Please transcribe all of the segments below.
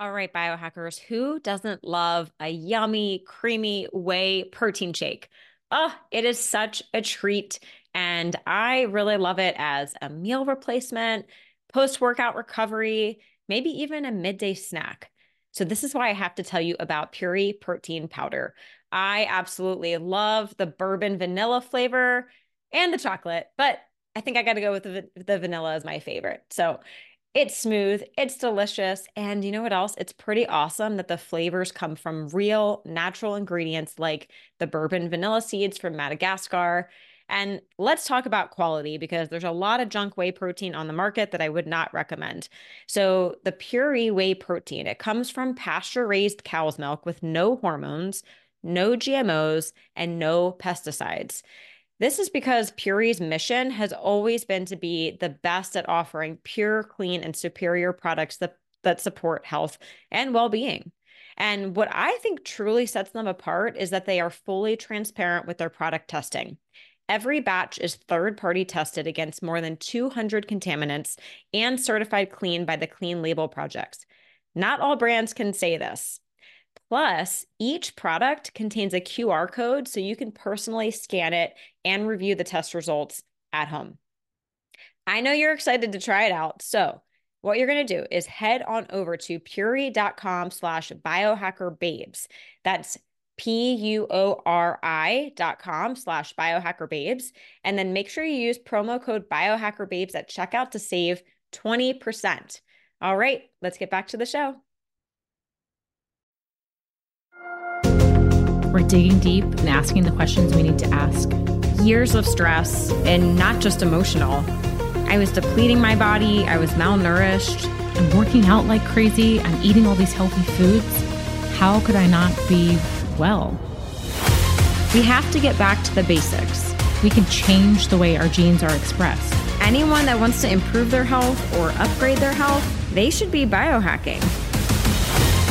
All right, biohackers, who doesn't love a yummy, creamy whey protein shake? Oh, it is such a treat. And I really love it as a meal replacement, post workout recovery, maybe even a midday snack. So, this is why I have to tell you about Puori protein powder. I absolutely love the bourbon vanilla flavor and the chocolate, but I think I got to go with the, the vanilla as my favorite. So, it's smooth, it's delicious, and you know what else? It's pretty awesome that the flavors come from real natural ingredients like the bourbon vanilla seeds from Madagascar. And let's talk about quality because there's a lot of junk whey protein on the market that I would not recommend. So, the Puori whey protein, it comes from pasture raised cow's milk with no hormones, no GMOs, and no pesticides. This is because Puori's mission has always been to be the best at offering pure, clean, and superior products that, that support health and well being. And what I think truly sets them apart is that they are fully transparent with their product testing. Every batch is third party tested against more than 200 contaminants and certified clean by the Clean Label Project. Not all brands can say this. Plus, each product contains a QR code so you can personally scan it and review the test results at home. I know you're excited to try it out. So, what you're going to do is head on over to puori.com slash biohackerbabes. That's P-U-O-R-I dot com slash biohackerbabes. And then make sure you use promo code biohackerbabes at checkout to save 20%. All right, let's get back to the show. We're digging deep and asking the questions we need to ask. Years of stress and not just emotional. I was depleting my body, I was malnourished. I'm working out like crazy, I'm eating all these healthy foods. How could I not be well? We have to get back to the basics. We can change the way our genes are expressed. Anyone that wants to improve their health or upgrade their health, they should be biohacking.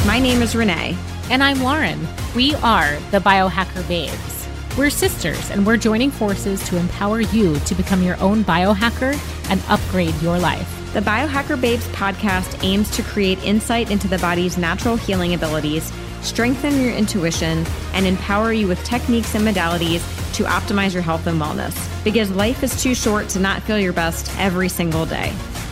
My name is Renee. And I'm Lauren. We are the Biohacker Babes. We're sisters, and we're joining forces to empower you to become your own biohacker and upgrade your life. The Biohacker Babes podcast aims to create insight into the body's natural healing abilities, strengthen your intuition, and empower you with techniques and modalities to optimize your health and wellness. Because life is too short to not feel your best every single day.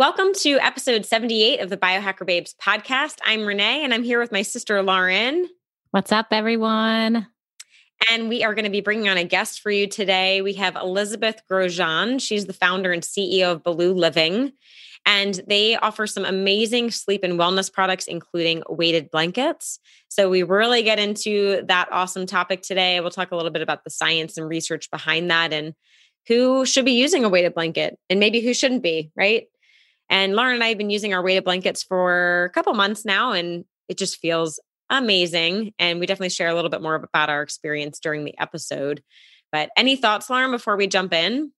Welcome to episode 78 of the Biohacker Babes podcast. I'm Renee and I'm here with my sister Lauren. What's up, everyone? And we are going to be bringing on a guest for you today. We have Elizabeth Grosjean. She's the founder and CEO of Baloo Living. And they offer some amazing sleep and wellness products, including weighted blankets. So, we really get into that awesome topic today. We'll talk a little bit about the science and research behind that and who should be using a weighted blanket and maybe who shouldn't be, right? And Lauren and I have been using our weighted blankets for a couple months now, and it just feels amazing. And we definitely share a little bit more about our experience during the episode. But any thoughts, Lauren, before we jump in?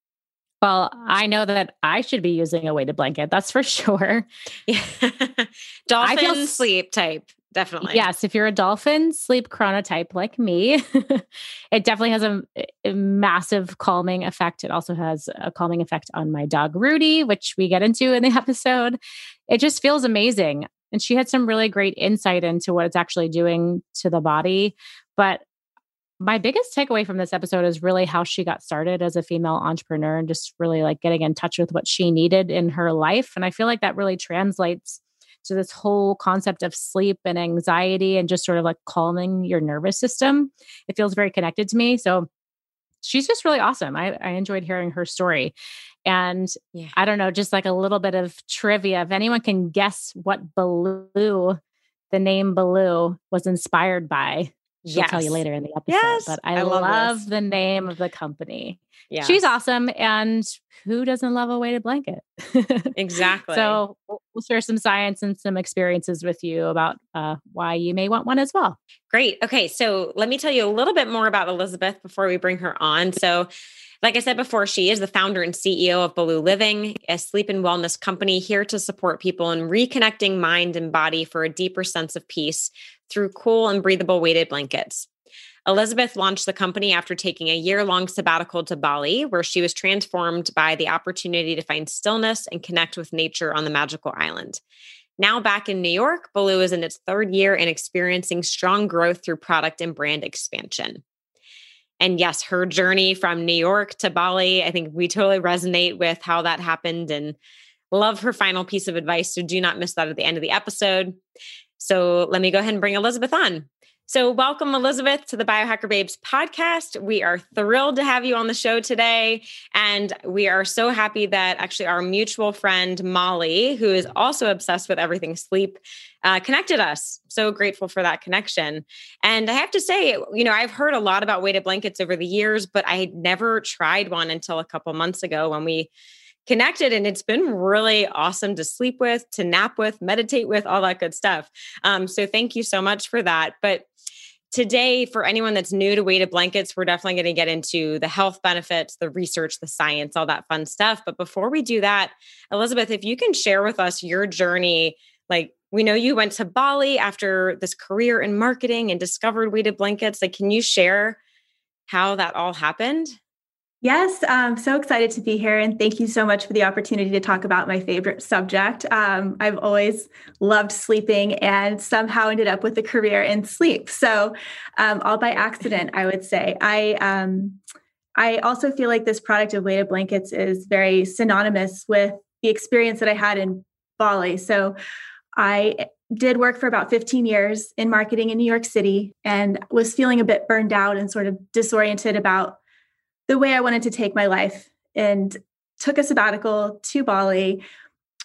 Well, I know that I should be using a weighted blanket. That's for sure. Yeah. Dolphin feel, sleep type definitely. Yes, if you're a dolphin sleep chronotype like me, it definitely has a, a, massive calming effect. It also has a calming effect on my dog Rudy, which we get into in the episode. It just feels amazing. And she had some really great insight into what it's actually doing to the body. But my biggest takeaway from this episode is really how she got started as a female entrepreneur and just really like getting in touch with what she needed in her life. And I feel like that really translates to this whole concept of sleep and anxiety and just sort of like calming your nervous system. It feels very connected to me. So she's just really awesome. I, I enjoyed hearing her story. And yeah. I don't know, just like a little bit of trivia. If anyone can guess what Baloo, the name Baloo, was inspired by, She'll yes. tell you later in the episode. Yes. But I, I love, love the name of the company. Yeah. She's awesome. And who doesn't love a weighted blanket? exactly. So we'll share some science and some experiences with you about uh, why you may want one as well. Great. Okay. So let me tell you a little bit more about Elizabeth before we bring her on. So, like I said before, she is the founder and CEO of Baloo Living, a sleep and wellness company here to support people in reconnecting mind and body for a deeper sense of peace through cool and breathable weighted blankets. Elizabeth launched the company after taking a year long sabbatical to Bali, where she was transformed by the opportunity to find stillness and connect with nature on the magical island. Now back in New York, Baloo is in its third year and experiencing strong growth through product and brand expansion. And yes, her journey from New York to Bali, I think we totally resonate with how that happened and love her final piece of advice. So do not miss that at the end of the episode. So let me go ahead and bring Elizabeth on. So, welcome, Elizabeth, to the Biohacker Babes podcast. We are thrilled to have you on the show today. And we are so happy that actually our mutual friend, Molly, who is also obsessed with everything sleep, uh, connected us. So grateful for that connection. And I have to say, you know, I've heard a lot about weighted blankets over the years, but I never tried one until a couple months ago when we connected and it's been really awesome to sleep with to nap with meditate with all that good stuff um, so thank you so much for that but today, for anyone that's new to weighted blankets, we're definitely going to get into the health benefits, the research, the science, all that fun stuff. But before we do that, Elizabeth, if you can share with us your journey, like we know you went to Bali after this career in marketing and discovered weighted blankets. Like, can you share how that all happened? Yes, I'm so excited to be here. And thank you so much for the opportunity to talk about my favorite subject. Um, I've always loved sleeping and somehow ended up with a career in sleep. So, um, all by accident, I would say. I, um, I also feel like this product of weighted blankets is very synonymous with the experience that I had in Bali. So, I did work for about 15 years in marketing in New York City and was feeling a bit burned out and sort of disoriented about the way I wanted to take my life and took a sabbatical to Bali,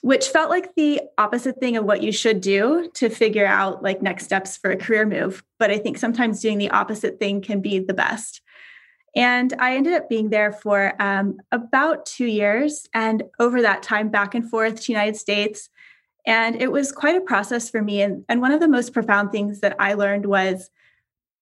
which felt like the opposite thing of what you should do to figure out like next steps for a career move. But I think sometimes doing the opposite thing can be the best. And I ended up being there for um, about two years. And over that time, back and forth to United States. And it was quite a process for me. And, and one of the most profound things that I learned was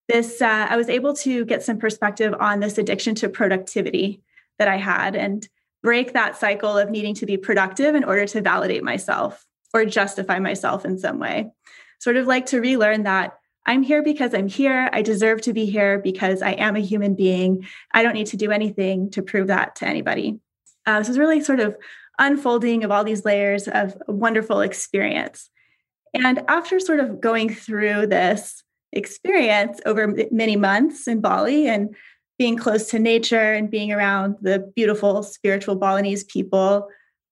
this uh, i was able to get some perspective on this addiction to productivity that i had and break that cycle of needing to be productive in order to validate myself or justify myself in some way. Sort of like to relearn that i'm here because i'm here i deserve to be here because i am a human being i don't need to do anything to prove that to anybody. Uh, this is really sort of unfolding of all these layers of wonderful experience. And after sort of going through this experience over many months in Bali and being close to nature and being around the beautiful spiritual Balinese people,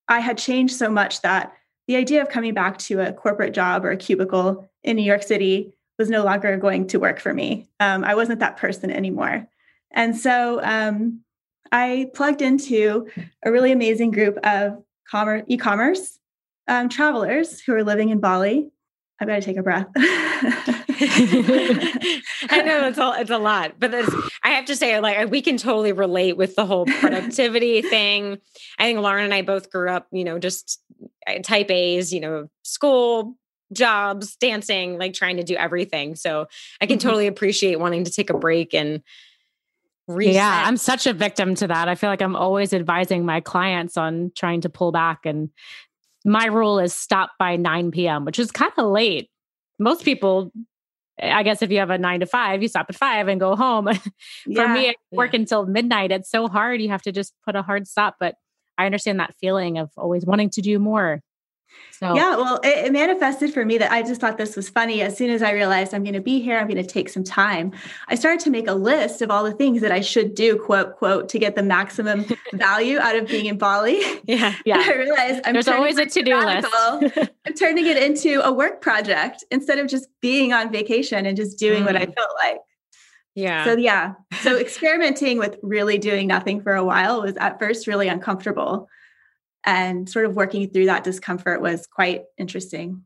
I had changed so much that the idea of coming back to a corporate job or a cubicle in New York City was no longer going to work for me. Um, I wasn't that person anymore. And so um, I plugged into a really amazing group of commerce, e-commerce um, travelers who are living in Bali. I've got to take a breath. I know it's a, it's a lot, but I have to say, like, we can totally relate with the whole productivity thing. I think Lauren and I both grew up, you know, just uh, type A's, you know, school, jobs, dancing, like trying to do everything. So I can mm-hmm. totally appreciate wanting to take a break and Reset. Yeah, I'm such a victim to that. I feel like I'm always advising my clients on trying to pull back. And my rule is stop by 9 p.m., which is kind of late. Most people I guess if you have a nine to five, you stop at five and go home. For yeah, me, I work yeah. until midnight. It's so hard. You have to just put a hard stop. But I understand that feeling of always wanting to do more. So yeah, well, it, it, manifested for me that I just thought this was funny. As soon as I realized I'm going to be here, I'm going to take some time. I started to make a list of all the things that I should do, quote quote, to get the maximum value out of being in Bali. Yeah, yeah. And I realized I'm there's always a to do list. I'm turning it into a work project instead of just being on vacation and just doing mm. what I mm. felt like. Yeah. So yeah, so experimenting with really doing nothing for a while was at first really uncomfortable and sort of working through that discomfort was quite interesting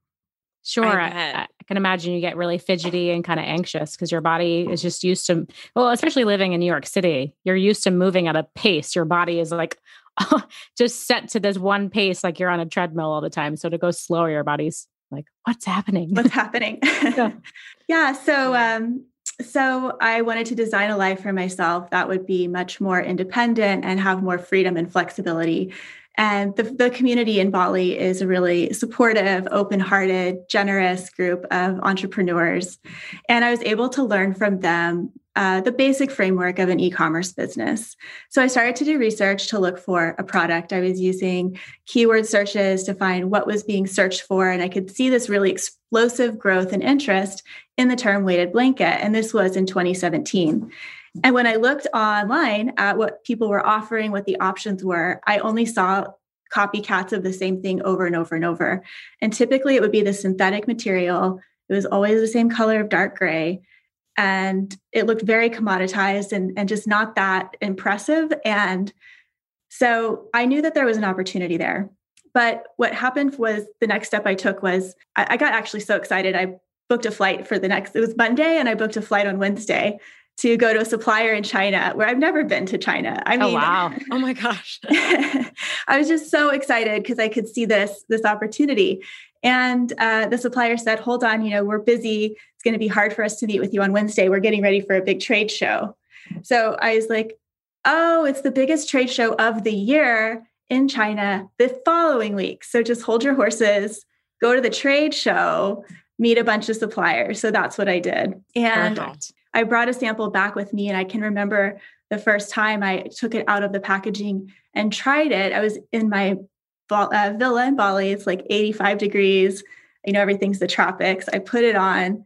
Sure. I, I, I, can imagine you get really fidgety and kind of anxious because your body is just used to, well, especially living in New York City, you're used to moving at a pace. Your body is like just set to this one pace, like you're on a treadmill all the time. So to go slower, your body's like, what's happening? What's happening? yeah. yeah. So, um, so I wanted to design a life for myself that would be much more independent and have more freedom and flexibility. And the, the community in Bali is a really supportive, open hearted, generous group of entrepreneurs. And I was able to learn from them uh, the basic framework of an e commerce business. So I started to do research to look for a product. I was using keyword searches to find what was being searched for. And I could see this really explosive growth and interest in the term weighted blanket. And this was in 2017. And when I looked online at what people were offering, what the options were, I only saw copycats of the same thing over and over and over. And typically it would be the synthetic material. It was always the same color of dark gray. And it looked very commoditized and, and just not that impressive. And so I knew that there was an opportunity there. But what happened was the next step I took was I, I got actually so excited. I booked a flight for the next, it was Monday, and I booked a flight on Wednesday to go to a supplier in China where I've never been to China. I oh, mean, oh wow. Oh my gosh. I was just so excited because I could see this this opportunity. And uh, the supplier said, "Hold on, you know, we're busy. It's going to be hard for us to meet with you on Wednesday. We're getting ready for a big trade show." So I was like, "Oh, it's the biggest trade show of the year in China the following week. So just hold your horses, go to the trade show, meet a bunch of suppliers." So that's what I did. And Perfect. I brought a sample back with me, and I can remember the first time I took it out of the packaging and tried it. I was in my uh, villa in Bali. It's like 85 degrees. You know, everything's the tropics. I put it on,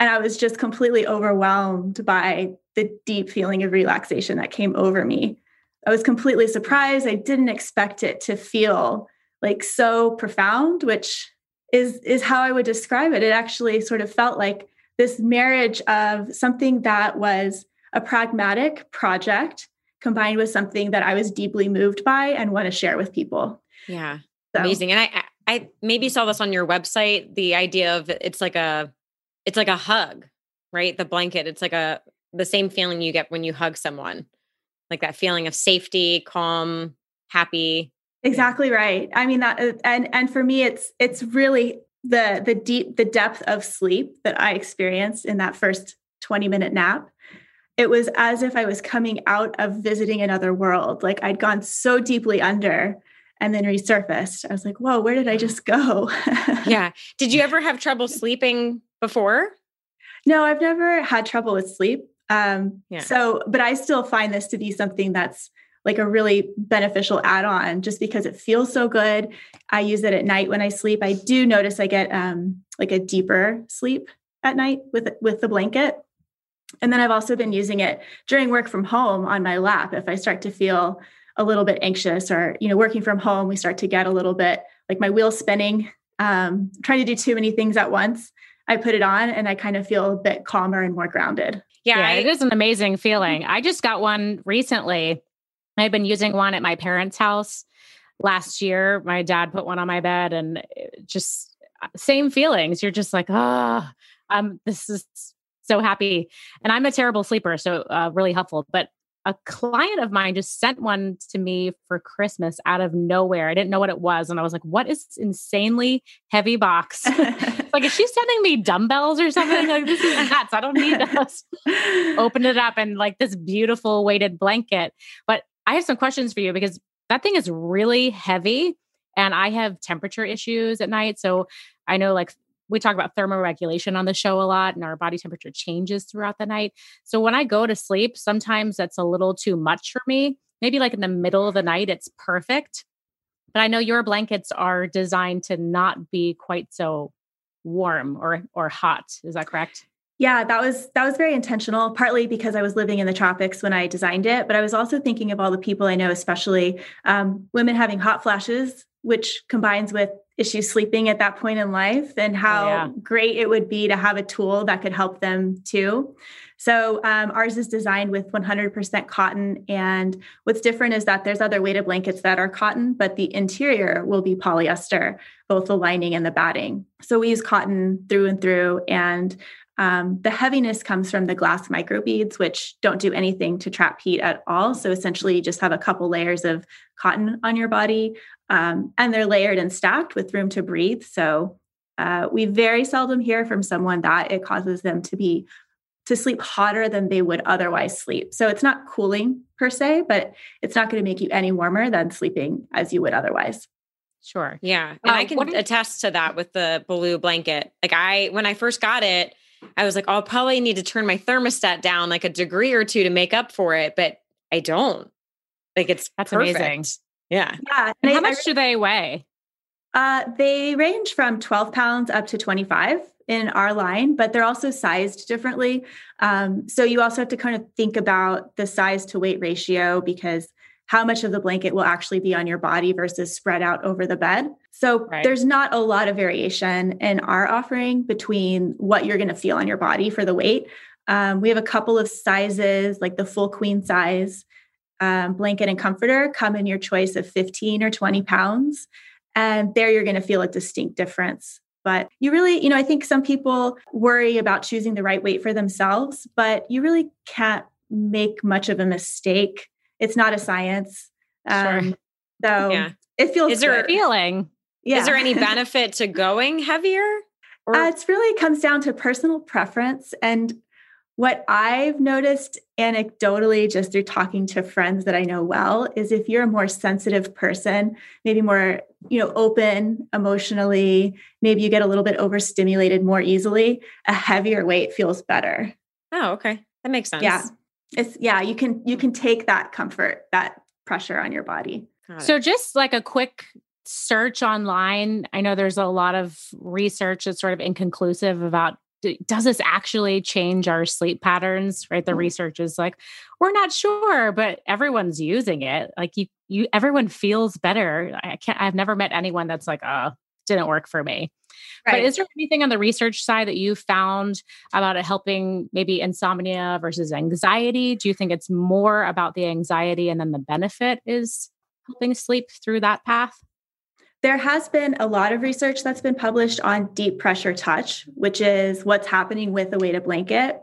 and I was just completely overwhelmed by the deep feeling of relaxation that came over me. I was completely surprised. I didn't expect it to feel like so profound, which is is how I would describe it. It actually sort of felt like this marriage of something that was a pragmatic project combined with something that I was deeply moved by and want to share with people. Yeah. So. Amazing. And I I maybe saw this on your website, the idea of it's like a it's like a hug, right? The blanket, it's like a the same feeling you get when you hug someone. Like that feeling of safety, calm, happy. Exactly right. I mean that uh, and and for me it's it's really the the deep the depth of sleep that I experienced in that first 20 minute nap it was as if I was coming out of visiting another world. Like I'd gone so deeply under and then resurfaced. I was like whoa where did I just go? Yeah. Did you ever have trouble sleeping before? No I've never had trouble with sleep. Um yeah. so but I still find this to be something that's like a really beneficial add on just because it feels so good. I use it at night when I sleep. I do notice I get um, like a deeper sleep at night with with the blanket. And then I've also been using it during work from home on my lap if I start to feel a little bit anxious or you know working from home we start to get a little bit like my wheel spinning um, trying to do too many things at once I put it on and I kind of feel a bit calmer and more grounded. Yeah, yeah it is an amazing feeling. I just got one recently I've been using one at my parents' house last year. My dad put one on my bed and just uh, same feelings. You're just like, ah, oh, um, this is so happy. And I'm a terrible sleeper, so uh, really helpful. But a client of mine just sent one to me for Christmas out of nowhere. I didn't know what it was. And I was like, what is this insanely heavy box? like, is she sending me dumbbells or something? Like, this is nuts. I don't need this. Open it up and like this beautiful weighted blanket. But I have some questions for you because that thing is really heavy and I have temperature issues at night. So I know like we talk about thermoregulation on the show a lot and our body temperature changes throughout the night. So when I go to sleep, sometimes that's a little too much for me. Maybe like in the middle of the night, it's perfect. But I know your blankets are designed to not be quite so warm or or hot. Is that correct? Yeah, that was that was very intentional, partly because I was living in the tropics when I designed it, but I was also thinking of all the people I know, especially um, women having hot flashes, which combines with issues sleeping at that point in life and how oh, yeah. great it would be to have a tool that could help them too. So um, ours is designed with 100% cotton. And what's different is that there's other weighted blankets that are cotton, but the interior will be polyester, both the lining and the batting. So we use cotton through and through. And um, the heaviness comes from the glass microbeads, which don't do anything to trap heat at all. So essentially, you just have a couple layers of cotton on your body, um, and they're layered and stacked with room to breathe. So uh, we very seldom hear from someone that it causes them to be to sleep hotter than they would otherwise sleep. So it's not cooling per se, but it's not going to make you any warmer than sleeping as you would otherwise. Sure. Yeah. And uh, I can attest to that with the blue blanket. Like I when I first got it, I was like, I'll probably need to turn my thermostat down like a degree or two to make up for it, but I don't. Like it's that's perfect. amazing. Yeah. Yeah. And how much do they weigh? Uh, they range from 12 pounds up to 25 in our line, but they're also sized differently. Um, so you also have to kind of think about the size to weight ratio because how much of the blanket will actually be on your body versus spread out over the bed. So right. there's not a lot of variation in our offering between what you're going to feel on your body for the weight. Um, we have a couple of sizes, like the full queen size um, blanket and comforter, come in your choice of 15 or 20 pounds. And there you're going to feel a distinct difference. But you really, you know, I think some people worry about choosing the right weight for themselves, but you really can't make much of a mistake it's not a science. Um, sure. So yeah. it feels Is there good. a feeling? Yeah. Is there any benefit to going heavier? Or? Uh, it really comes down to personal preference. And what I've noticed anecdotally, just through talking to friends that I know well, is if you're a more sensitive person, maybe more, you know, open emotionally, maybe you get a little bit overstimulated more easily, a heavier weight feels better. Oh, okay. That makes sense. Yeah it's yeah you can you can take that comfort that pressure on your body. So just like a quick search online i know there's a lot of research that's sort of inconclusive about does this actually change our sleep patterns right? The mm-hmm. research is like we're not sure but everyone's using it. Like you you everyone feels better. I can't i've never met anyone that's like oh didn't work for me Right. But is there anything on the research side that you found about it helping maybe insomnia versus anxiety? Do you think it's more about the anxiety and then the benefit is helping sleep through that path? There has been a lot of research that's been published on deep pressure touch, which is what's happening with a weighted blanket.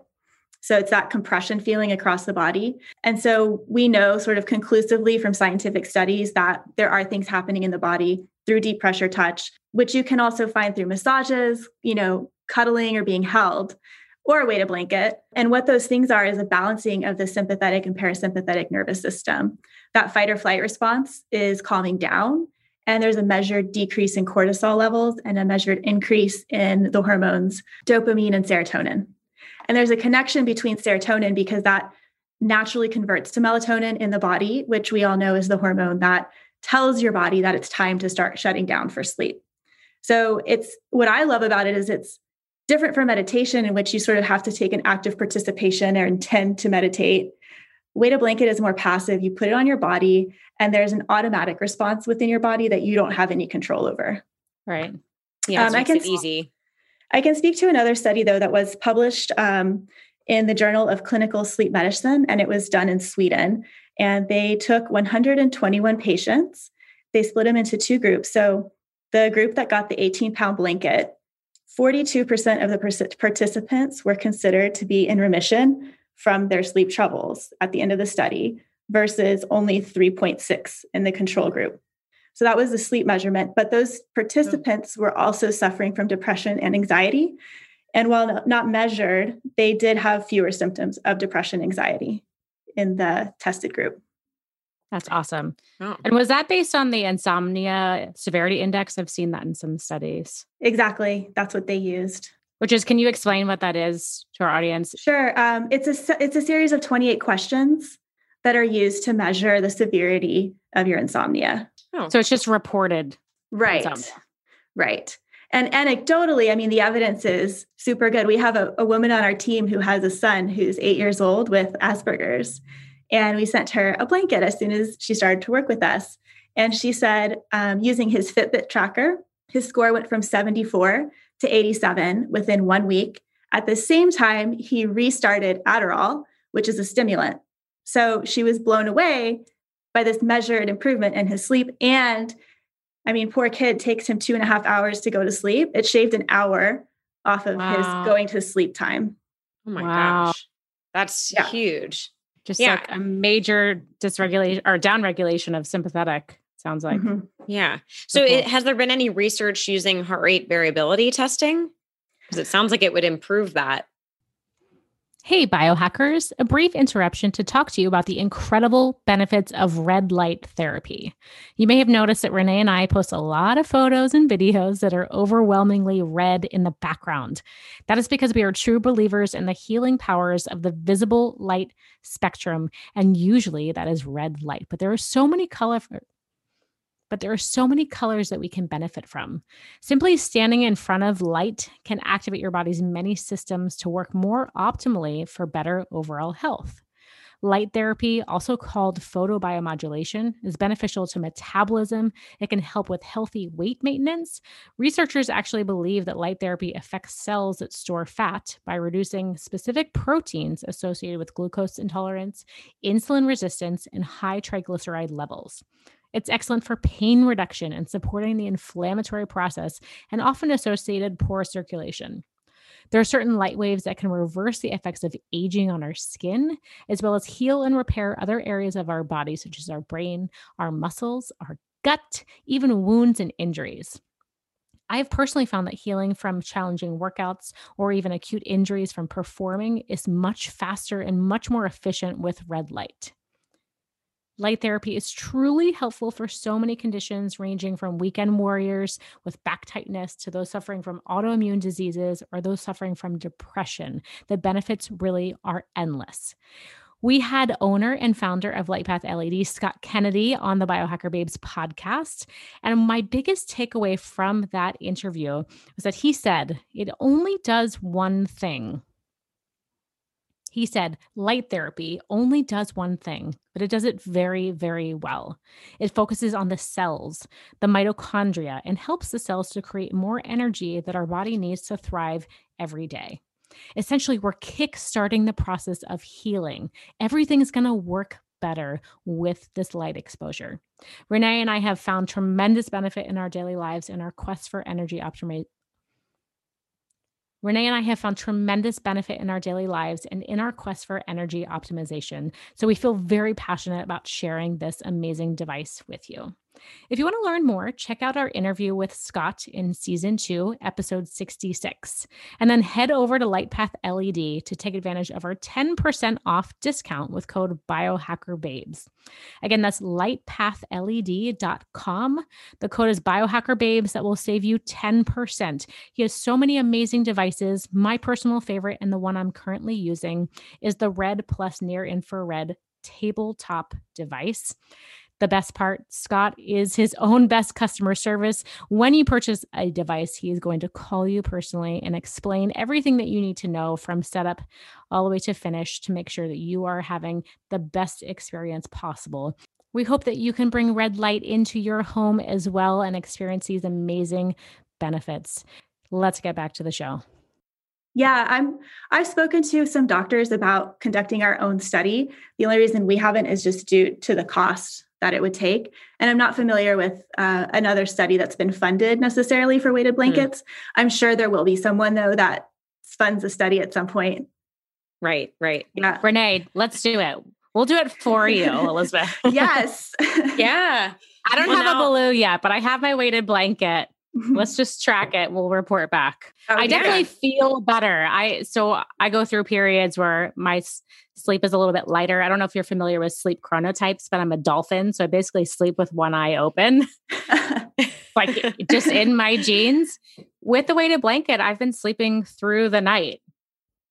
So it's that compression feeling across the body. And so we know sort of conclusively from scientific studies that there are things happening in the body through deep pressure touch, which you can also find through massages, you know, cuddling or being held or a weighted blanket. And what those things are is a balancing of the sympathetic and parasympathetic nervous system. That fight or flight response is calming down. And there's a measured decrease in cortisol levels and a measured increase in the hormones dopamine and serotonin. And there's a connection between serotonin because that naturally converts to melatonin in the body, which we all know is the hormone that tells your body that it's time to start shutting down for sleep. So it's what I love about it is it's different from meditation in which you sort of have to take an active participation or intend to meditate. Weighted blanket is more passive. You put it on your body and there's an automatic response within your body that you don't have any control over. Right. Yeah, um, I can easy. I can speak to another study though that was published um, in the Journal of Clinical Sleep Medicine, and it was done in Sweden. And they took 121 patients. They split them into two groups. So the group that got the 18 pound blanket, 42% of the participants were considered to be in remission from their sleep troubles at the end of the study versus only 3.6 in the control group. So that was the sleep measurement. But those participants were also suffering from depression and anxiety. And while not measured, they did have fewer symptoms of depression anxiety in the tested group. That's awesome. Oh. And was that based on the insomnia severity index? I've seen that in some studies. Exactly. That's what they used. Which is, can you explain what that is to our audience? Sure. Um, it's a it's a series of 28 questions that are used to measure the severity of your insomnia. Oh. So it's just reported. Right. Insomnia. Right. And anecdotally, I mean, the evidence is super good. We have a, a woman on our team who has a son who's eight years old with Asperger's. And we sent her a blanket as soon as she started to work with us. And she said, um, using his Fitbit tracker, his score went from 74 to 87 within one week. At the same time, he restarted Adderall, which is a stimulant. So she was blown away by this measured improvement in his sleep. And I mean, poor kid takes him two and a half hours to go to sleep. It shaved an hour off of wow. his going to sleep time. Oh my wow. gosh. That's yeah. huge. Just yeah. like a major dysregulation or downregulation of sympathetic sounds like. Mm-hmm. Yeah. So, it, has there been any research using heart rate variability testing? Because it sounds like it would improve that. Hey, biohackers, a brief interruption to talk to you about the incredible benefits of red light therapy. You may have noticed that Renee and I post a lot of photos and videos that are overwhelmingly red in the background. That is because we are true believers in the healing powers of the visible light spectrum, and usually that is red light. But there are so many color but there are so many colors that we can benefit from. Simply standing in front of light can activate your body's many systems to work more optimally for better overall health. Light therapy, also called photobiomodulation, is beneficial to metabolism. It can help with healthy weight maintenance. Researchers actually believe that light therapy affects cells that store fat by reducing specific proteins associated with glucose intolerance, insulin resistance, and high triglyceride levels. It's excellent for pain reduction and supporting the inflammatory process and often associated poor circulation. There are certain light waves that can reverse the effects of aging on our skin, as well as heal and repair other areas of our body, such as our brain, our muscles, our gut, even wounds and injuries. I have personally found that healing from challenging workouts or even acute injuries from performing is much faster and much more efficient with red light. Light therapy is truly helpful for so many conditions, ranging from weekend warriors with back tightness to those suffering from autoimmune diseases or those suffering from depression. The benefits really are endless. We had owner and founder of LightPath LED, Scott Kennedy, on the Biohacker Babes podcast. And my biggest takeaway from that interview was that he said it only does one thing he said light therapy only does one thing, but it does it very, very well. It focuses on the cells, the mitochondria, and helps the cells to create more energy that our body needs to thrive every day. Essentially, we're kick-starting the process of healing. Everything's going to work better with this light exposure. Renee and I have found tremendous benefit in our daily lives in our quest for energy optimi- Renee and I have found tremendous benefit in our daily lives and in our quest for energy optimization. So we feel very passionate about sharing this amazing device with you. If you want to learn more, check out our interview with Scott in season two, episode 66, and then head over to Lightpath LED to take advantage of our 10% off discount with code BiohackerBabes. Again, that's lightpathled.com. The code is BiohackerBabes that will save you 10%. He has so many amazing devices. My personal favorite and the one I'm currently using is the Red Plus Near Infrared tabletop device. The best part, Scott is his own best customer service. When you purchase a device, he is going to call you personally and explain everything that you need to know from setup all the way to finish to make sure that you are having the best experience possible. We hope that you can bring red light into your home as well and experience these amazing benefits. Let's get back to the show. Yeah, I'm I've spoken to some doctors about conducting our own study. The only reason we haven't is just due to the cost that it would take. And I'm not familiar with uh, another study that's been funded necessarily for weighted hmm. blankets. Mm. I'm sure there will be someone though that funds a study at some point. Right, right. Yeah. Renee, let's do it. We'll do it for you, Elizabeth. yes. yeah. I don't well, have now- a Baloo yet, but I have my weighted blanket. Let's just track it. We'll report back. Oh, I definitely feel better. I so I go through periods where my sleep is a little bit lighter. I don't know if you're familiar with sleep chronotypes, but I'm a dolphin, so I basically sleep with one eye open. like just in my genes. With the weighted blanket, I've been sleeping through the night.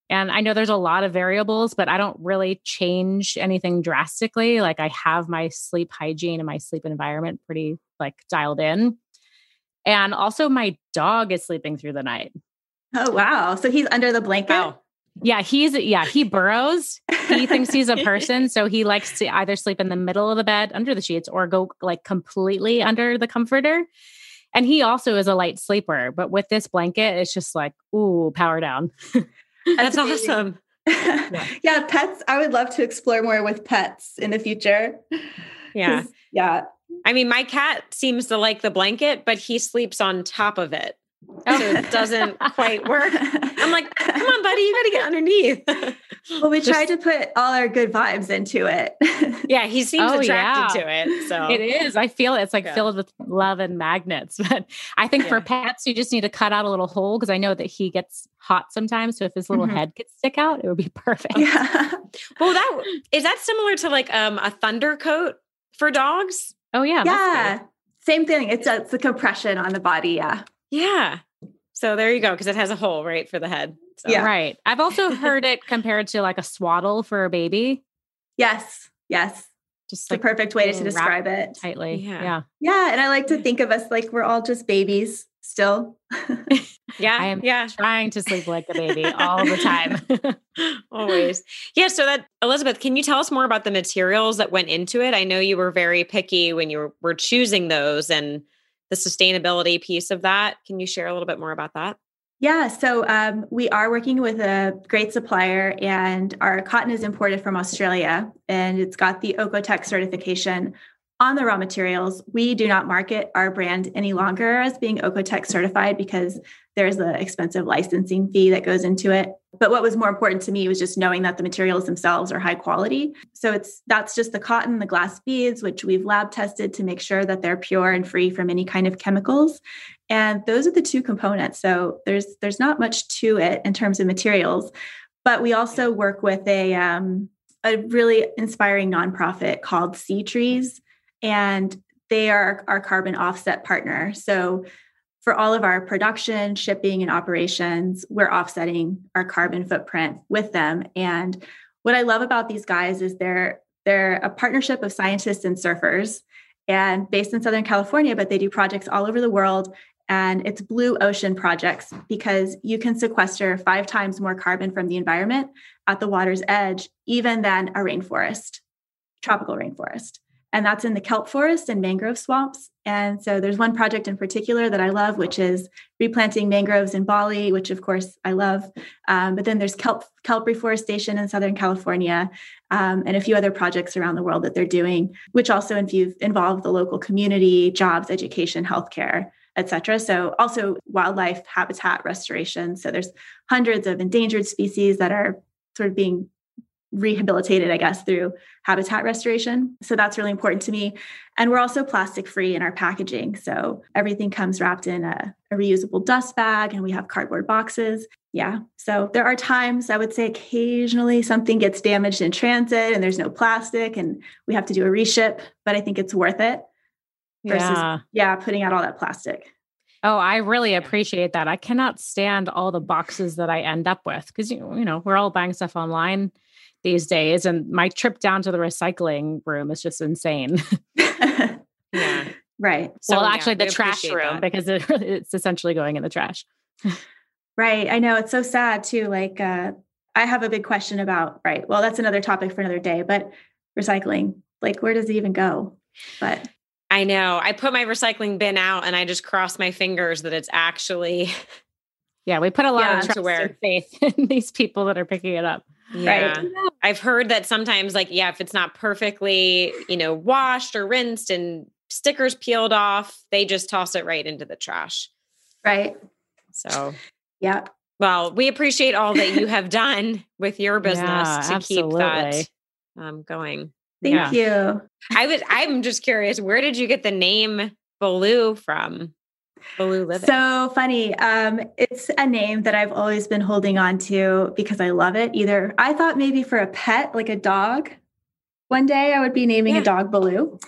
And I know there's a lot of variables, but I don't really change anything drastically. Like I have my sleep hygiene and my sleep environment pretty like dialed in. And also, my dog is sleeping through the night. Oh, wow. So he's under the blanket? Wow. Yeah, he's, yeah, he burrows. He thinks he's a person. So he likes to either sleep in the middle of the bed under the sheets or go like completely under the comforter. And he also is a light sleeper, but with this blanket, it's just like, ooh, power down. That's awesome. yeah. yeah, pets. I would love to explore more with pets in the future. Yeah. Yeah. I mean, my cat seems to like the blanket, but he sleeps on top of it. So it doesn't quite work. I'm like, come on, buddy, you got to get underneath. well, we tried to put all our good vibes into it. yeah, he seems oh, attracted yeah. to it. So it is. I feel it. it's like yeah. filled with love and magnets. But I think yeah. for pets, you just need to cut out a little hole because I know that he gets hot sometimes. So if his little mm-hmm. head could stick out, it would be perfect. Yeah. well, that is that similar to like um, a thunder coat for dogs? Oh yeah. Yeah. Same thing. It's a, it's a compression on the body. Yeah. Yeah. So there you go, because it has a hole right for the head. So. Yeah. Right. I've also heard it compared to like a swaddle for a baby. Yes. Yes. Just the perfect way to describe it. Tightly. Yeah. yeah. Yeah. And I like to think of us like we're all just babies still. yeah. I am yeah. trying to sleep like a baby all the time. Always. Yeah. So that Elizabeth, can you tell us more about the materials that went into it? I know you were very picky when you were, were choosing those and the sustainability piece of that. Can you share a little bit more about that? Yeah, so um, we are working with a great supplier, and our cotton is imported from Australia, and it's got the Oeko-Tex certification on the raw materials. We do not market our brand any longer as being Oeko-Tex certified because there's an expensive licensing fee that goes into it. But what was more important to me was just knowing that the materials themselves are high quality. So it's that's just the cotton, the glass beads, which we've lab tested to make sure that they're pure and free from any kind of chemicals. And those are the two components. So there's there's not much to it in terms of materials. But we also work with a um, a really inspiring nonprofit called SeaTrees, and they are our carbon offset partner. So for all of our production, shipping, and operations, we're offsetting our carbon footprint with them. And what I love about these guys is they're they're a partnership of scientists and surfers and based in Southern California, but they do projects all over the world. And it's blue ocean projects because you can sequester five times more carbon from the environment at the water's edge, even than a rainforest, tropical rainforest and that's in the kelp forest and mangrove swamps. And so there's one project in particular that I love, which is replanting mangroves in Bali, which of course I love. Um, but then there's kelp kelp reforestation in Southern California, um, and a few other projects around the world that they're doing, which also involve, involve the local community, jobs, education, healthcare. Etc. So also wildlife habitat restoration. So there's hundreds of endangered species that are sort of being rehabilitated, I guess, through habitat restoration. So that's really important to me. And we're also plastic free in our packaging. So everything comes wrapped in a, a, reusable dust bag and we have cardboard boxes. Yeah. So there are times I would say occasionally something gets damaged in transit and there's no plastic and we have to do a reship, but I think it's worth it versus, yeah, yeah putting out all that plastic. Oh, I really appreciate that. I cannot stand all the boxes that I end up with because you know we're all buying stuff online these days. And my trip down to the recycling room is just insane. yeah. Right. So, well, actually, yeah, the trash room that. because it, it's essentially going in the trash. right. I know it's so sad too. Like, uh, I have a big question about, right. Well, that's another topic for another day, but recycling, like, where does it even go? But I know. I put my recycling bin out and I just cross my fingers that it's actually. Yeah, we put a lot yeah, of trust and faith in these people that are picking it up. Yeah. Right. I've heard that sometimes, like, yeah, if it's not perfectly, you know, washed or rinsed and stickers peeled off, they just toss it right into the trash. Right. So, yeah. Well, we appreciate all that you have done with your business yeah, to absolutely. keep that um, going. Thank yeah. you. I was. I'm just curious. Where did you get the name Baloo from? Living. So funny. Um, it's a name that I've always been holding on to because I love it. Either I thought maybe for a pet, like a dog, one day I would be naming yeah. a dog Baloo.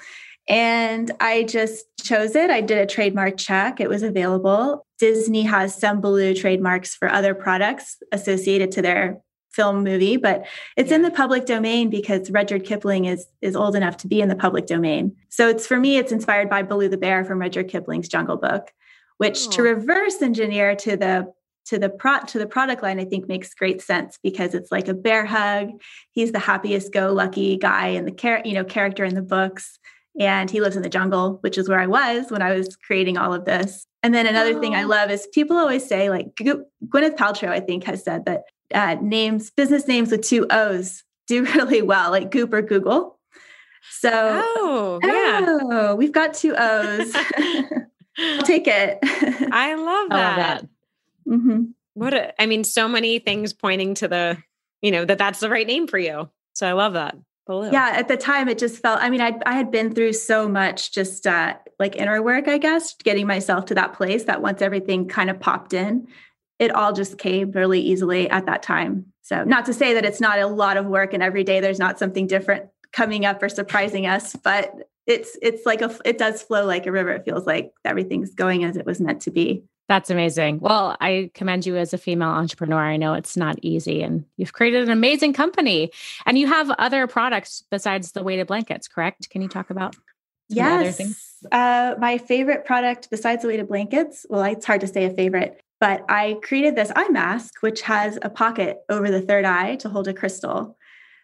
And I just chose it. I did a trademark check. It was available. Disney has some Baloo trademarks for other products associated to their film movie, but it's yeah. in the public domain because Rudyard Kipling is is old enough to be in the public domain. So it's for me, it's inspired by Baloo the Bear from Rudyard Kipling's Jungle Book which oh. to reverse engineer to the to the pro to the product line i think makes great sense because it's like a bear hug he's the happiest go lucky guy in the char- you know character in the books and he lives in the jungle, which is where I was when I was creating all of this. And then another oh. thing I love is people always say, like Gwyneth Paltrow, I think, has said that uh, names, business names with two O's do really well, like Goop or Google. So, oh, yeah. Oh, we've got two O's. I'll take it. I love that. I love that. Mm-hmm. What a, I mean, so many things pointing to the, you know, that that's the right name for you. So I love that. Baloo. Yeah, at the time it just felt, I mean, I, I had been through so much just uh, like inner work, I guess, getting myself to that place that once everything kind of popped in, it all just came really easily at that time. So, not to say that it's not a lot of work and every day there's not something different coming up or surprising us, but it's it's like a it does flow like a river. It feels like everything's going as it was meant to be. That's amazing. Well, I commend you as a female entrepreneur. I know it's not easy and you've created an amazing company. And you have other products besides the weighted blankets, correct? Can you talk about yes. Uh, my favorite product besides the weighted blankets, well, it's hard to say a favorite, but I created this eye mask, which has a pocket over the third eye to hold a crystal.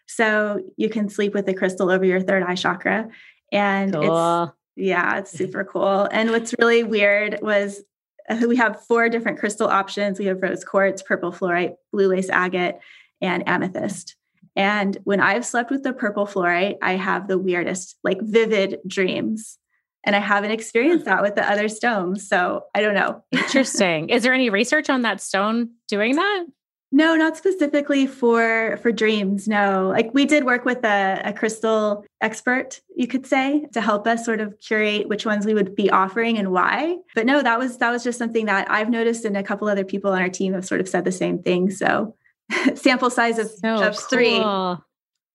So you can sleep with a crystal over your third eye chakra. And cool. it's, yeah, it's super cool. And what's really weird was uh, we have four different crystal options. We have rose quartz, purple fluorite, blue lace agate, and amethyst. And when I've slept with the purple fluorite, I have the weirdest, like vivid dreams. And I haven't experienced that with the other stones. So I don't know. Interesting. Is there any research on that stone doing that? No, not specifically for for dreams. No, like we did work with a, a crystal expert, you could say, to help us sort of curate which ones we would be offering and why. But no, that was that was just something that I've noticed, and a couple other people on our team have sort of said the same thing. So, sample size of, so of cool. three.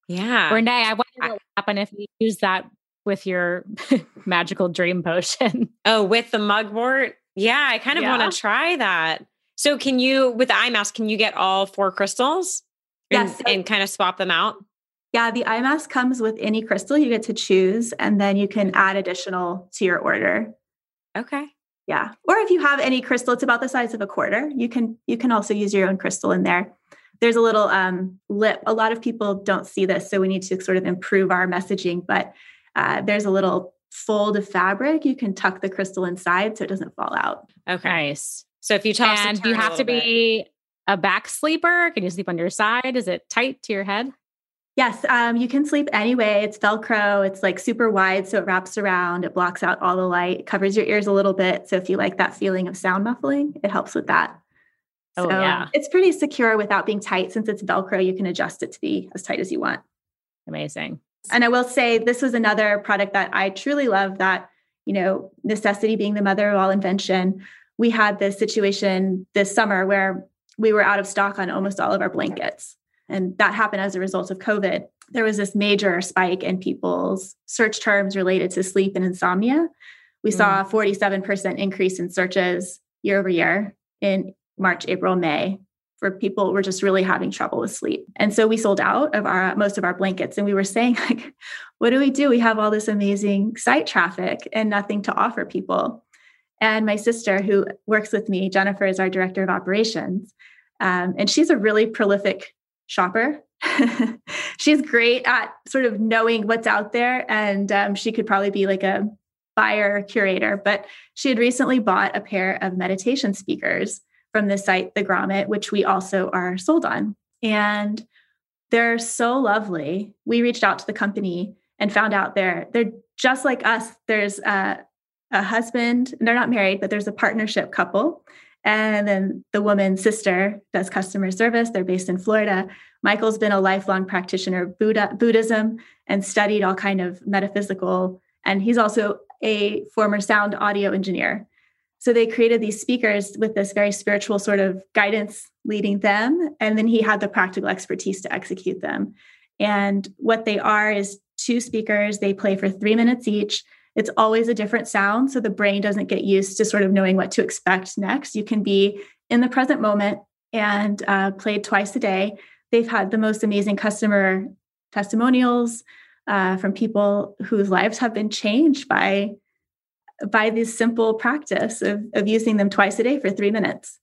Yeah, Renee, I wonder what would happen if you use that with your magical dream potion. Oh, with the mugwort. Yeah, I kind of yeah. want to try that. So can you with the eye mask, can you get all four crystals? And, yes. And kind of swap them out? Yeah, the eye mask comes with any crystal you get to choose, and then you can add additional to your order. Okay. Yeah. Or if you have any crystal, it's about the size of a quarter. You can you can also use your own crystal in there. There's a little um, lip. A lot of people don't see this, so we need to sort of improve our messaging. But uh, there's a little fold of fabric. You can tuck the crystal inside so it doesn't fall out. Okay. Nice. So if you toss and you have to be bit. a back sleeper, can you sleep on your side? Is it tight to your head? Yes, um, you can sleep anyway. It's Velcro. It's like super wide, so it wraps around. It blocks out all the light. It covers your ears a little bit. So if you like that feeling of sound muffling, it helps with that. Oh, so yeah. It's pretty secure without being tight. Since it's Velcro, you can adjust it to be as tight as you want. Amazing. And I will say this was another product that I truly love that, you know, necessity being the mother of all invention we had this situation this summer where we were out of stock on almost all of our blankets. And that happened as a result of COVID. There was this major spike in people's search terms related to sleep and insomnia. We mm. saw a 47% increase in searches year over year in March, April, May for people were just really having trouble with sleep. And so we sold out of our most of our blankets and we were saying like what do we do? We have all this amazing site traffic and nothing to offer people. And my sister, who works with me, Jennifer, is our director of operations. Um, and she's a really prolific shopper. she's great at sort of knowing what's out there. And um, she could probably be like a buyer curator. But she had recently bought a pair of meditation speakers from the site, The Grommet, which we also are sold on. And they're so lovely. We reached out to the company and found out they're they're just like us. There's uh, a husband, and they're not married, but there's a partnership couple. And then the woman's sister does customer service. They're based in Florida. Michael's been a lifelong practitioner of Buddha, Buddhism and studied all kind of metaphysical. And he's also a former sound audio engineer. So they created these speakers with this very spiritual sort of guidance leading them. And then he had the practical expertise to execute them. And what they are is two speakers. They play for three minutes each it's always a different sound. So the brain doesn't get used to sort of knowing what to expect next. You can be in the present moment and uh, played twice a day. They've had the most amazing customer testimonials uh, from people whose lives have been changed by by this simple practice of, of using them twice a day for three minutes.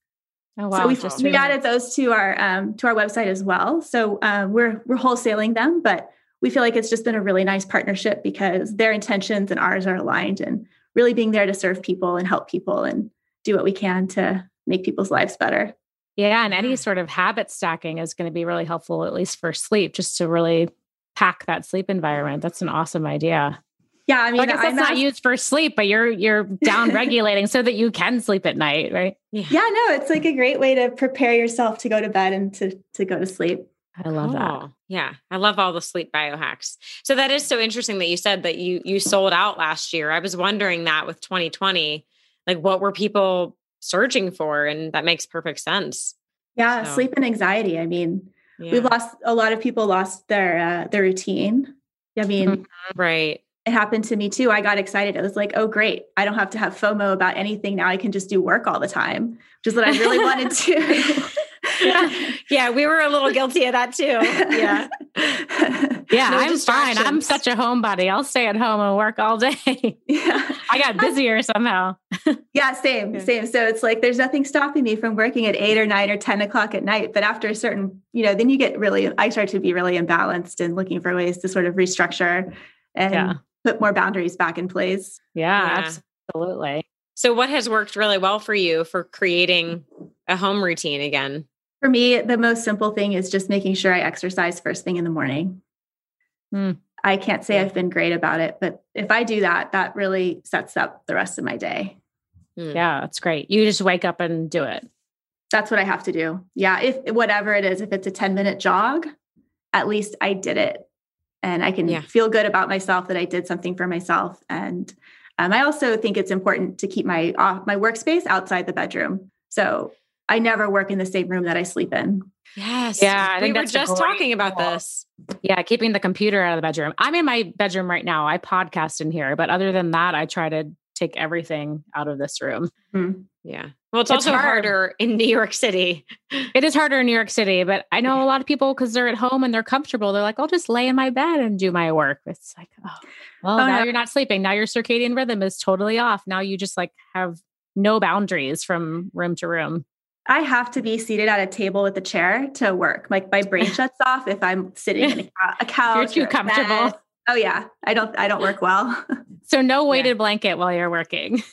Oh wow! So we've, we added those to our um, to our website as well. So uh, we're we're wholesaling them, but we feel like it's just been a really nice partnership because their intentions and ours are aligned and really being there to serve people and help people and do what we can to make people's lives better. Yeah. And any sort of habit stacking is going to be really helpful, at least for sleep, just to really pack that sleep environment. That's an awesome idea. Yeah, I mean, I guess that's not used for sleep, but you're you're down regulating so that you can sleep at night, right? Yeah. yeah, no, it's like a great way to prepare yourself to go to bed and to to go to sleep. I love that. Yeah, I love all the sleep biohacks. So that is so interesting that you said that you you sold out last year. I was wondering that with 2020, like what were people searching for, and that makes perfect sense. Yeah, so. sleep and anxiety. I mean, yeah. we've lost a lot of people lost their uh, their routine. I mean, mm-hmm. right it happened to me too. I got excited. I was like, oh, great. I don't have to have FOMO about anything. Now I can just do work all the time, which is what I really wanted to. yeah. yeah, we were a little guilty of that too. Yeah. yeah, no I'm fine. I'm such a homebody. I'll stay at home and work all day. yeah. I got busier somehow. yeah, same, same. So it's like there's nothing stopping me from working at eight or nine or 10 o'clock at night. But after a certain, you know, then you get really, I start to be really imbalanced and looking for ways to sort of restructure and yeah put more boundaries back in place. Yeah, yeah, absolutely. So, what has worked really well for you for creating a home routine again? For me, the most simple thing is just making sure I exercise first thing in the morning. Mm. I can't say I've been great about it, but if I do that, that really sets up the rest of my day. Mm. Yeah, that's great. You just wake up and do it. That's what I have to do. Yeah, if whatever it is, if it's a 10 minute jog, at least I did it and I can yeah. feel good about myself that I did something for myself. And um, I also think it's important to keep my uh, my workspace outside the bedroom. So I never work in the same room that I sleep in. Yes. Yeah. I we think we were just talking about this. Yeah. Keeping the computer out of the bedroom. I'm in my bedroom right now. I podcast in here, but other than that, I try to take everything out of this room. Mm-hmm. Yeah. Well, it's, it's also hard. harder in New York City. It is harder in New York City, but I know a lot of people because they're at home and they're comfortable. They're like, I'll just lay in my bed and do my work. It's like, oh, well, oh, now no. you're not sleeping. Now your circadian rhythm is totally off. Now you just like have no boundaries from room to room. I have to be seated at a table with a chair to work. Like my brain shuts off if I'm sitting in a, a couch. You're too comfortable. Oh yeah, I don't. I don't work well. so no weighted yeah. blanket while you're working.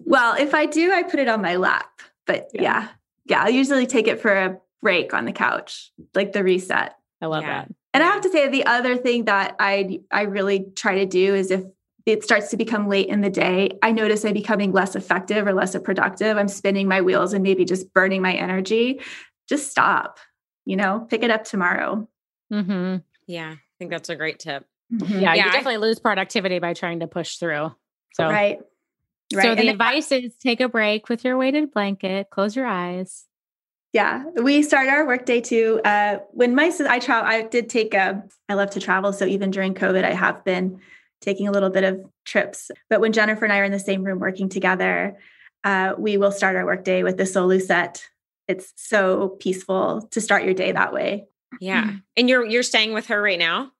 Well, if I do, I put it on my lap. But yeah. yeah, yeah, I'll usually take it for a break on the couch, like the reset. I love yeah. that. And I have to say, the other thing that I I really try to do is if it starts to become late in the day, I notice I'm becoming less effective or less productive. I'm spinning my wheels and maybe just burning my energy. Just stop. You know, pick it up tomorrow. Mm-hmm. Yeah, I think that's a great tip. Mm-hmm. Yeah, yeah, you definitely lose productivity by trying to push through. So right. Right. So the and advice is take a break with your weighted blanket, close your eyes. Yeah, we start our workday too. Uh, when my I travel, I did take a. I love to travel, so even during COVID, I have been taking a little bit of trips. But when Jennifer and I are in the same room working together, uh, we will start our workday with the Solu set. It's so peaceful to start your day that way. Yeah, and you're you're staying with her right now.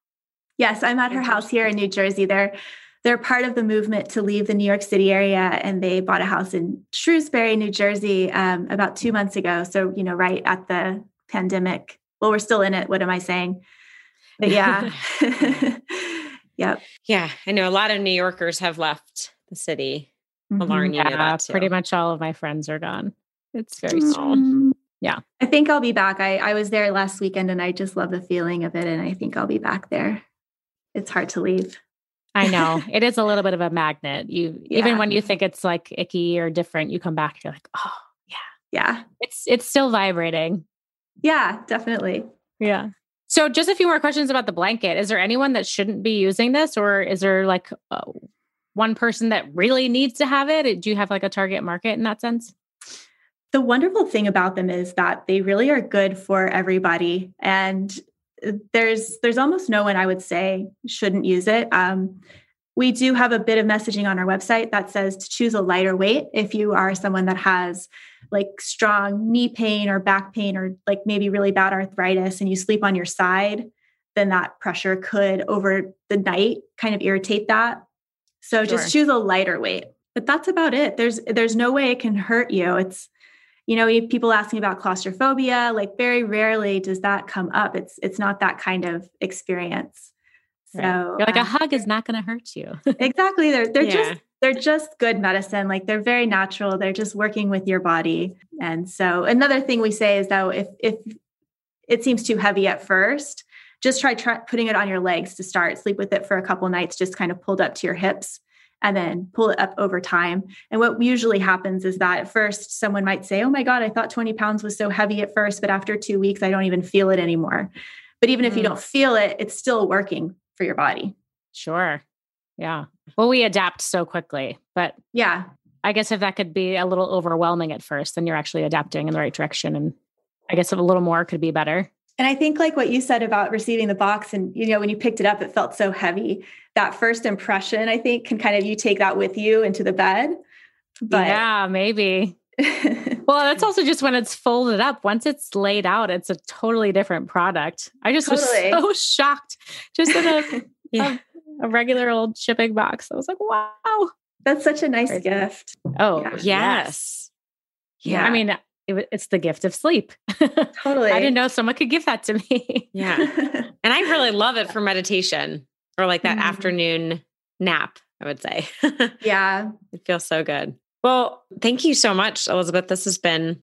Yes, I'm at her house here in New Jersey. They're they're part of the movement to leave the New York City area, and they bought a house in Shrewsbury, New Jersey, um, about two months ago. So you know, right at the pandemic. Well, we're still in it. What am I saying? But yeah, yep. Yeah, I know a lot of New Yorkers have left the city. Mm-hmm. Lauren, yeah, pretty much all of my friends are gone. It's very mm-hmm. Yeah. I think I'll be back. I, I was there last weekend and I just love the feeling of it. And I think I'll be back there. It's hard to leave. I know it is a little bit of a magnet. You yeah. even when you think it's like icky or different, you come back, you're like, oh yeah, yeah. It's it's still vibrating. Yeah, definitely. Yeah. So just a few more questions about the blanket. Is there anyone that shouldn't be using this, or is there like uh, one person that really needs to have it? Do you have like a target market in that sense? The wonderful thing about them is that they really are good for everybody. And there's there's almost no one I would say shouldn't use it. Um, we do have a bit of messaging on our website that says to choose a lighter weight if you are someone that has like strong knee pain or back pain or like maybe really bad arthritis and you sleep on your side then that pressure could over the night kind of irritate that so sure. just choose a lighter weight but that's about it there's there's no way it can hurt you it's you know people asking about claustrophobia like very rarely does that come up it's it's not that kind of experience So right. you're like a hug is not going to hurt you. exactly. They're they're yeah. just they're just good medicine. Like they're very natural. They're just working with your body. And so another thing we say is that if if it seems too heavy at first, just try, try putting it on your legs to start. Sleep with it for a couple nights, just kind of pulled up to your hips and then pull it up over time. And what usually happens is that at first, someone might say, Oh my God, I thought 20 pounds was so heavy at first, but after two weeks, I don't even feel it anymore. But even mm. if you mm. don't feel it, it's still working for your body. Sure. Yeah. Well, we adapt so quickly, but yeah, I guess if that could be a little overwhelming at first, then you're actually adapting in the right direction. And I guess a little more could be better. And I think like what you said about receiving the box and you know when you picked it up it felt so heavy. That first impression I think can kind of you take that with you into the bed. But Yeah, maybe. well, that's also just when it's folded up. Once it's laid out, it's a totally different product. I just totally. was so shocked just in a, yeah. a, a regular old shipping box. I was like, wow. That's such a nice Crazy. gift. Oh, yeah. yes. yes. Yeah. I mean, it, it's the gift of sleep. Totally. I didn't know someone could give that to me. yeah. And I really love it for meditation or like that mm. afternoon nap, I would say. yeah. It feels so good. Well, thank you so much, Elizabeth. This has been